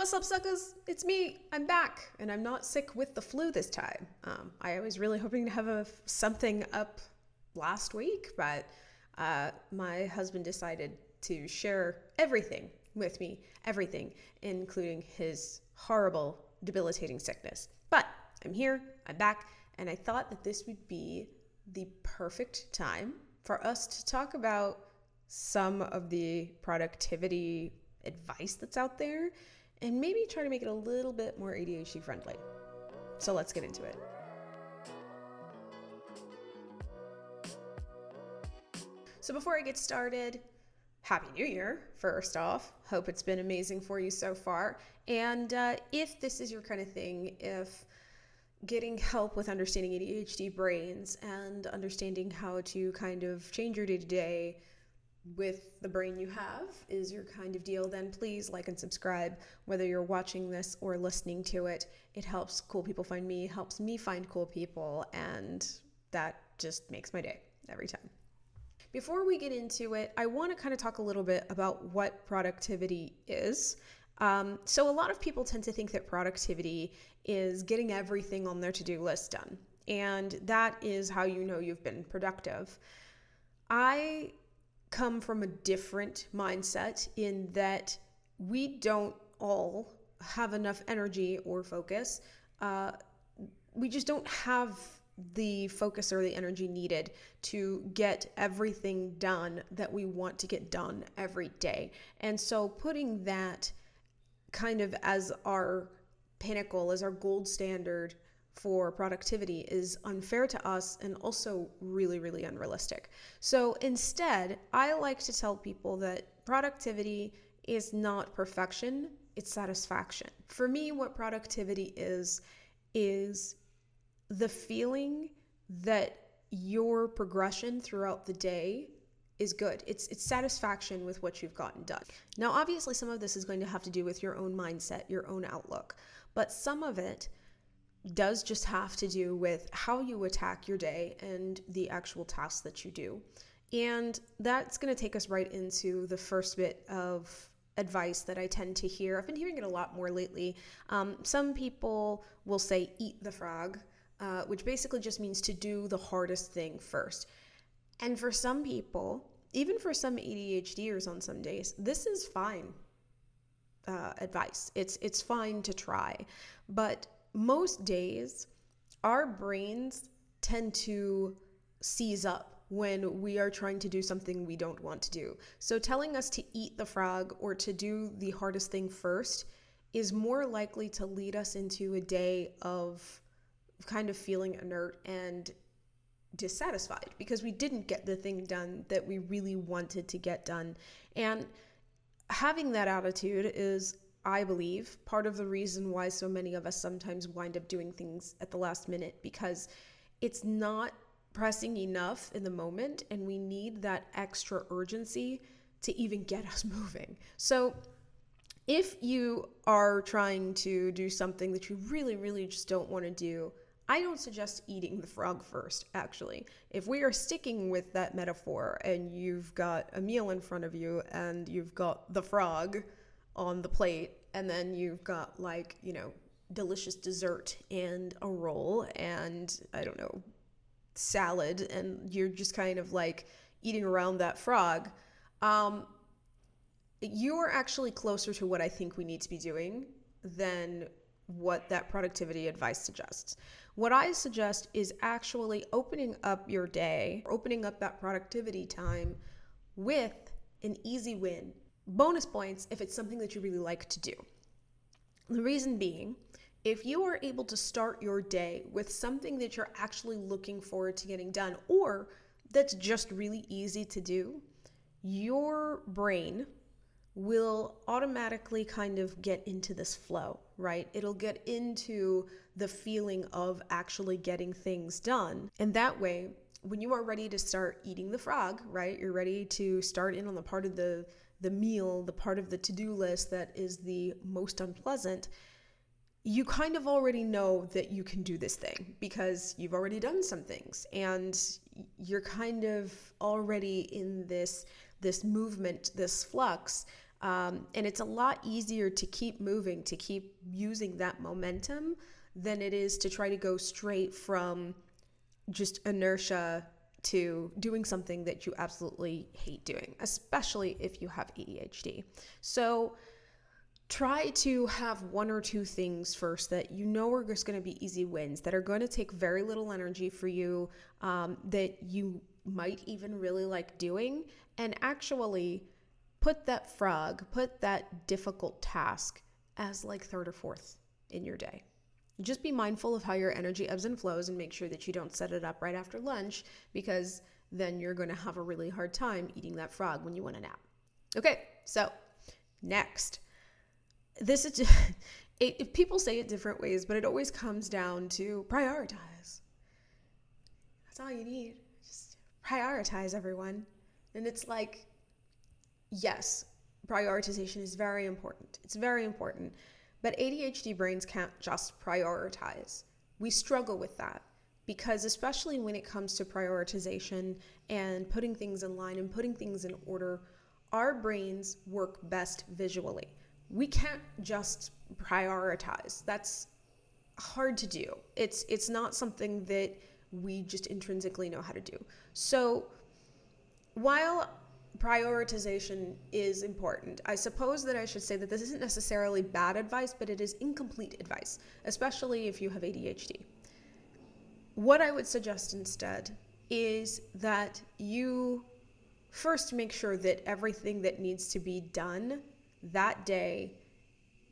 What's up, suckers? It's me. I'm back, and I'm not sick with the flu this time. Um, I was really hoping to have a, something up last week, but uh, my husband decided to share everything with me, everything, including his horrible, debilitating sickness. But I'm here, I'm back, and I thought that this would be the perfect time for us to talk about some of the productivity advice that's out there and maybe try to make it a little bit more ADHD friendly. So let's get into it. So before I get started, Happy New Year, first off. Hope it's been amazing for you so far. And uh, if this is your kind of thing, if getting help with understanding ADHD brains and understanding how to kind of change your day to day with the brain you have is your kind of deal, then please like and subscribe. Whether you're watching this or listening to it, it helps cool people find me, helps me find cool people, and that just makes my day every time. Before we get into it, I want to kind of talk a little bit about what productivity is. Um, so, a lot of people tend to think that productivity is getting everything on their to do list done, and that is how you know you've been productive. I come from a different mindset in that we don't all have enough energy or focus. Uh, we just don't have the focus or the energy needed to get everything done that we want to get done every day. And so putting that kind of as our pinnacle, as our gold standard for productivity is unfair to us and also really, really unrealistic. So instead, I like to tell people that productivity is not perfection, it's satisfaction. For me, what productivity is, is the feeling that your progression throughout the day is good. It's it's satisfaction with what you've gotten done. Now obviously some of this is going to have to do with your own mindset, your own outlook, but some of it does just have to do with how you attack your day and the actual tasks that you do. And that's going to take us right into the first bit of advice that I tend to hear. I've been hearing it a lot more lately. Um, some people will say, eat the frog, uh, which basically just means to do the hardest thing first. And for some people, even for some ADHDers on some days, this is fine uh, advice. It's it's fine to try, but most days, our brains tend to seize up when we are trying to do something we don't want to do. So, telling us to eat the frog or to do the hardest thing first is more likely to lead us into a day of kind of feeling inert and dissatisfied because we didn't get the thing done that we really wanted to get done. And having that attitude is I believe, part of the reason why so many of us sometimes wind up doing things at the last minute because it's not pressing enough in the moment and we need that extra urgency to even get us moving. So, if you are trying to do something that you really, really just don't want to do, I don't suggest eating the frog first, actually. If we are sticking with that metaphor and you've got a meal in front of you and you've got the frog, on the plate and then you've got like you know delicious dessert and a roll and i don't know salad and you're just kind of like eating around that frog. Um, you are actually closer to what i think we need to be doing than what that productivity advice suggests. What i suggest is actually opening up your day opening up that productivity time with an easy win bonus points if it's something that you really like to do. The reason being, if you are able to start your day with something that you're actually looking forward to getting done or that's just really easy to do, your brain will automatically kind of get into this flow, right? It'll get into the feeling of actually getting things done. And that way, when you are ready to start eating the frog, right? You're ready to start in on the part of the the meal, the part of the to do list that is the most unpleasant, you kind of already know that you can do this thing because you've already done some things. And you're kind of already in this this movement this flux. Um, and it's a lot easier to keep moving, to keep using that momentum than it is to try to go straight from just inertia to doing something that you absolutely hate doing, especially if you have ADHD. So try to have one or two things first that you know are just going to be easy wins that are going to take very little energy for you, um, that you might even really like doing, and actually put that frog, put that difficult task as like third or fourth in your day. Just be mindful of how your energy ebbs and flows and make sure that you don't set it up right after lunch because then you're going to have a really hard time eating that frog when you want a nap. Okay, so next. This is just, it, people say it different ways, but it always comes down to prioritize. That's all you need. Just prioritize everyone. And it's like yes, prioritization is very important. It's very important. But ADHD brains can't just prioritize. We struggle with that because, especially when it comes to prioritization and putting things in line and putting things in order, our brains work best visually. We can't just prioritize. That's hard to do. It's it's not something that we just intrinsically know how to do. So while prioritization is important. I suppose that I should say that this isn't necessarily bad advice, but it is incomplete advice, especially if you have ADHD. What I would suggest instead is that you first make sure that everything that needs to be done that day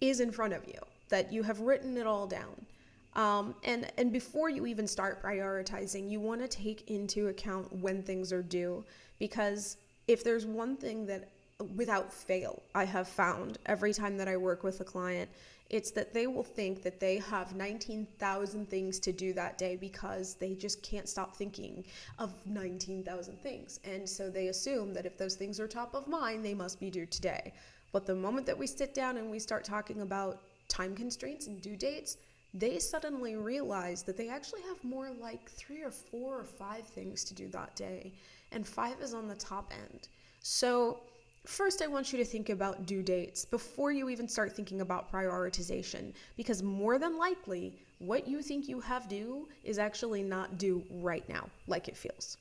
is in front of you, that you have written it all down. Um, and and before you even start prioritizing, you want to take into account when things are due because if there's one thing that without fail I have found every time that I work with a client, it's that they will think that they have 19,000 things to do that day because they just can't stop thinking of 19,000 things. And so they assume that if those things are top of mind, they must be due today. But the moment that we sit down and we start talking about time constraints and due dates, they suddenly realize that they actually have more like three or four or five things to do that day and five is on the top end. So, first, I want you to think about due dates before you even start thinking about prioritization, because more than likely, what you think you have due is actually not due right now, like it feels.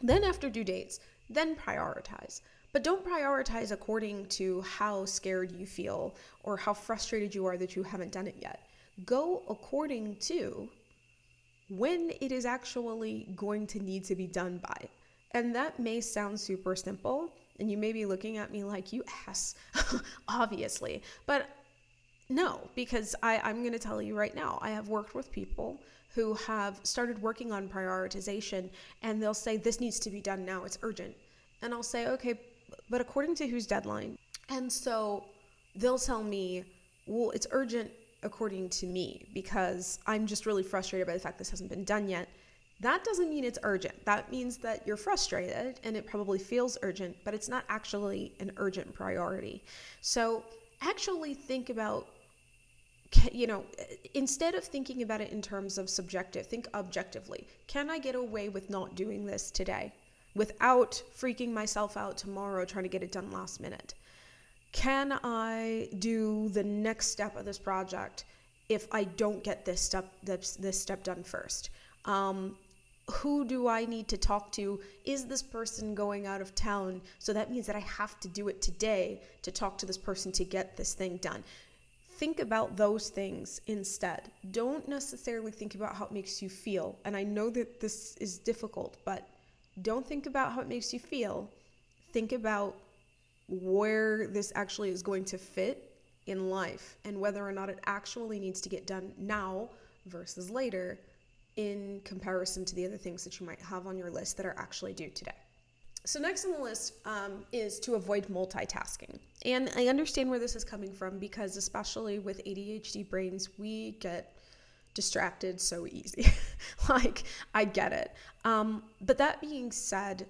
Then, after due dates, then prioritize. But don't prioritize according to how scared you feel or how frustrated you are that you haven't done it yet. Go according to when it is actually going to need to be done by. And that may sound super simple, and you may be looking at me like, you ass, obviously. But no, because I, I'm going to tell you right now, I have worked with people who have started working on prioritization, and they'll say, This needs to be done now, it's urgent. And I'll say, Okay, but according to whose deadline? And so they'll tell me, Well, it's urgent according to me because I'm just really frustrated by the fact this hasn't been done yet. That doesn't mean it's urgent. That means that you're frustrated and it probably feels urgent, but it's not actually an urgent priority. So actually think about you know, instead of thinking about it in terms of subjective, think objectively. Can I get away with not doing this today without freaking myself out tomorrow trying to get it done last minute? Can I do the next step of this project if I don't get this step this, this step done first? Um, who do I need to talk to? Is this person going out of town? So that means that I have to do it today to talk to this person to get this thing done. Think about those things instead. Don't necessarily think about how it makes you feel. And I know that this is difficult, but don't think about how it makes you feel. Think about where this actually is going to fit in life and whether or not it actually needs to get done now versus later in comparison to the other things that you might have on your list that are actually due today. So, next on the list um, is to avoid multitasking. And I understand where this is coming from because, especially with ADHD brains, we get distracted so easy. like, I get it. Um, but that being said,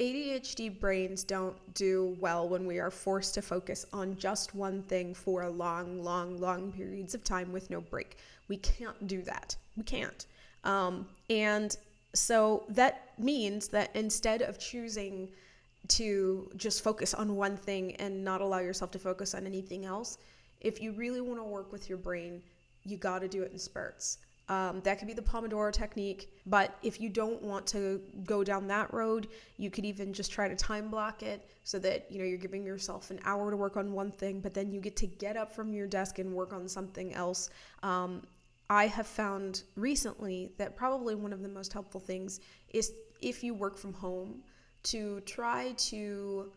ADHD brains don't do well when we are forced to focus on just one thing for long, long, long periods of time with no break. We can't do that. We can't. Um, and so that means that instead of choosing to just focus on one thing and not allow yourself to focus on anything else. If you really want to work with your brain, you got to do it in spurts. Um, that could be the Pomodoro technique, but if you don't want to go down that road, you could even just try to time block it so that you know you're giving yourself an hour to work on one thing, but then you get to get up from your desk and work on something else. Um, I have found recently that probably one of the most helpful things is if you work from home to try to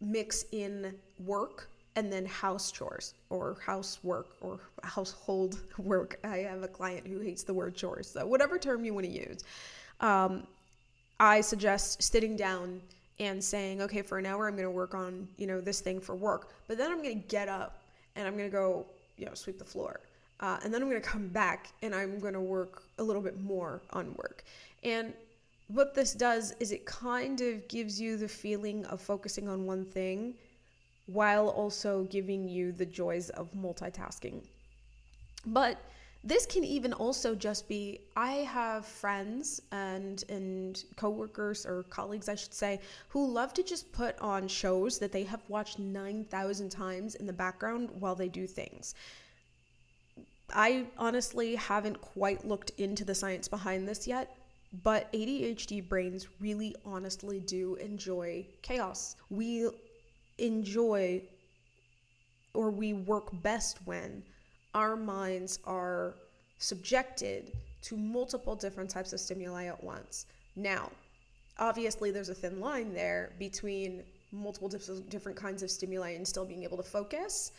mix in work and then house chores or housework or household work. I have a client who hates the word chores, so whatever term you want to use. Um, I suggest sitting down and saying, okay, for an hour, I'm going to work on, you know, this thing for work, but then I'm going to get up and I'm going to go, you know, sweep the floor. Uh, and then I'm going to come back and I'm going to work a little bit more on work. And what this does is it kind of gives you the feeling of focusing on one thing while also giving you the joys of multitasking. But this can even also just be I have friends and and coworkers or colleagues I should say who love to just put on shows that they have watched 9,000 times in the background while they do things. I honestly haven't quite looked into the science behind this yet, but ADHD brains really honestly do enjoy chaos. We enjoy or we work best when our minds are subjected to multiple different types of stimuli at once. Now, obviously, there's a thin line there between multiple different kinds of stimuli and still being able to focus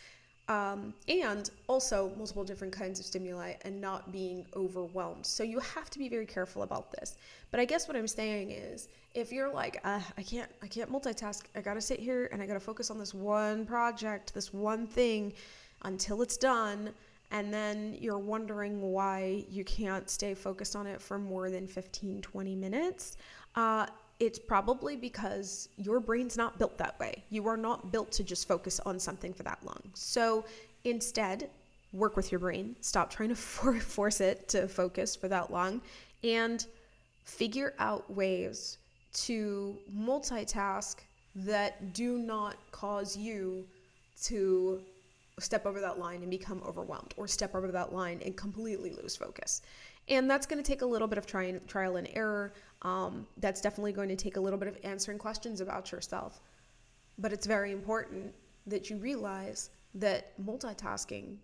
um, and also multiple different kinds of stimuli and not being overwhelmed. So you have to be very careful about this. But I guess what I'm saying is, if you're like, uh, I can't, I can't multitask. I gotta sit here and I gotta focus on this one project, this one thing, until it's done. And then you're wondering why you can't stay focused on it for more than 15, 20 minutes. Uh, it's probably because your brain's not built that way. You are not built to just focus on something for that long. So instead, work with your brain. Stop trying to for- force it to focus for that long and figure out ways to multitask that do not cause you to step over that line and become overwhelmed or step over that line and completely lose focus. And that's going to take a little bit of try- trial and error. Um, that's definitely going to take a little bit of answering questions about yourself. But it's very important that you realize that multitasking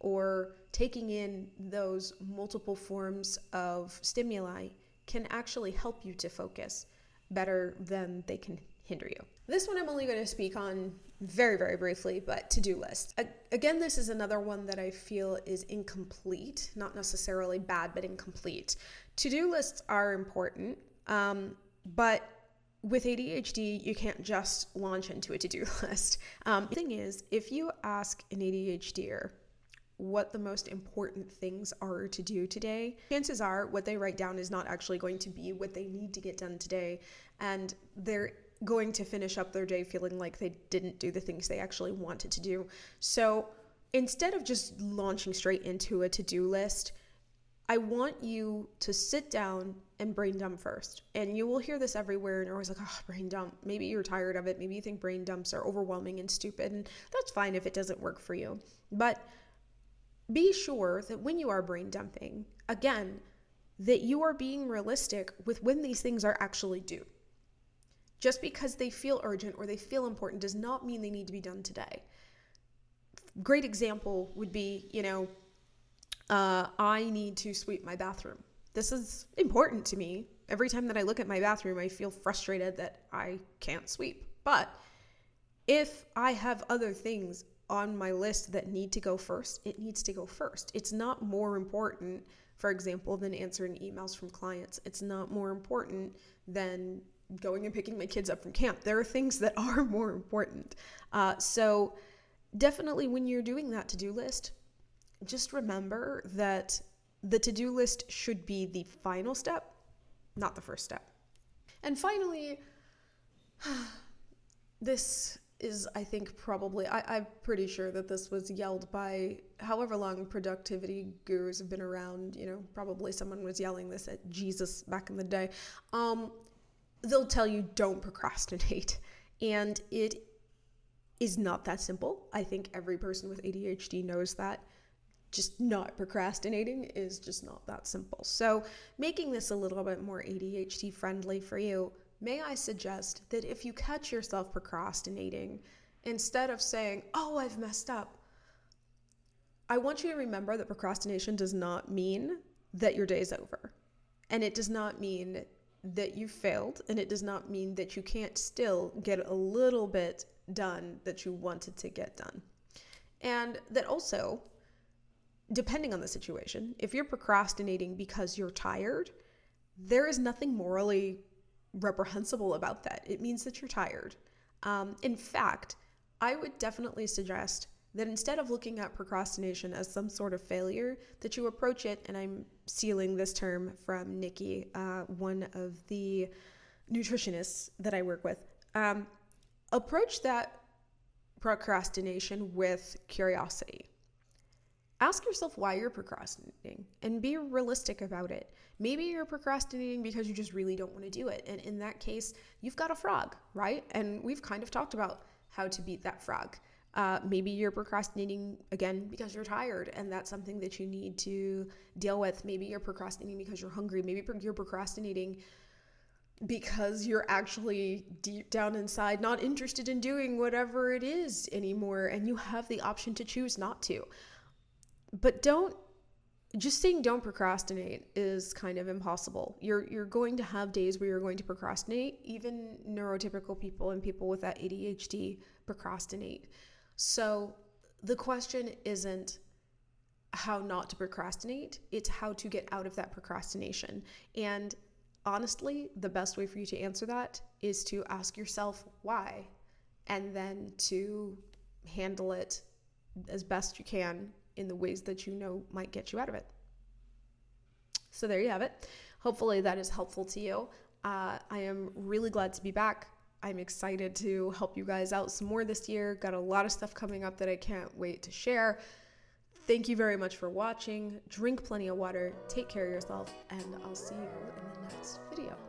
or taking in those multiple forms of stimuli can actually help you to focus better than they can hinder you. This one I'm only going to speak on very, very briefly, but to do list. Again, this is another one that I feel is incomplete, not necessarily bad, but incomplete. To do lists are important, um, but with ADHD, you can't just launch into a to do list. Um, the thing is, if you ask an ADHDer what the most important things are to do today, chances are what they write down is not actually going to be what they need to get done today. And they're going to finish up their day feeling like they didn't do the things they actually wanted to do. So instead of just launching straight into a to do list, I want you to sit down and brain dump first. And you will hear this everywhere, and you're always like, oh, brain dump. Maybe you're tired of it. Maybe you think brain dumps are overwhelming and stupid. And that's fine if it doesn't work for you. But be sure that when you are brain dumping, again, that you are being realistic with when these things are actually due. Just because they feel urgent or they feel important does not mean they need to be done today. Great example would be, you know, uh, I need to sweep my bathroom. This is important to me. Every time that I look at my bathroom, I feel frustrated that I can't sweep. But if I have other things on my list that need to go first, it needs to go first. It's not more important, for example, than answering emails from clients. It's not more important than going and picking my kids up from camp. There are things that are more important. Uh, so, definitely when you're doing that to do list, just remember that the to do list should be the final step, not the first step. And finally, this is, I think, probably, I, am pretty sure that this was yelled by however long productivity gurus have been around. You know, probably someone was yelling this at Jesus back in the day. Um, they'll tell you don't procrastinate. And it is not that simple. I think every person with ADHD knows that. Just not procrastinating is just not that simple. So, making this a little bit more ADHD friendly for you, may I suggest that if you catch yourself procrastinating, instead of saying, Oh, I've messed up, I want you to remember that procrastination does not mean that your day is over. And it does not mean that you failed. And it does not mean that you can't still get a little bit done that you wanted to get done. And that also, depending on the situation, if you're procrastinating because you're tired, there is nothing morally reprehensible about that. It means that you're tired. Um, in fact, I would definitely suggest that instead of looking at procrastination as some sort of failure, that you approach it, and I'm stealing this term from Nikki, uh, one of the nutritionists that I work with. Um, approach that procrastination with curiosity. Ask yourself why you're procrastinating and be realistic about it. Maybe you're procrastinating because you just really don't want to do it. And in that case, you've got a frog, right? And we've kind of talked about how to beat that frog. Uh, maybe you're procrastinating again because you're tired, and that's something that you need to deal with. Maybe you're procrastinating because you're hungry. Maybe you're procrastinating because you're actually deep down inside not interested in doing whatever it is anymore, and you have the option to choose not to. But don't just saying don't procrastinate is kind of impossible. You're you're going to have days where you're going to procrastinate. Even neurotypical people and people with that ADHD procrastinate. So the question isn't how not to procrastinate, it's how to get out of that procrastination. And honestly, the best way for you to answer that is to ask yourself why and then to handle it as best you can in the ways that you know might get you out of it. So there you have it. Hopefully, that is helpful to you. Uh, I am really glad to be back. I'm excited to help you guys out some more this year. Got a lot of stuff coming up that I can't wait to share. Thank you very much for watching. Drink plenty of water, take care of yourself, and I'll see you in the next video.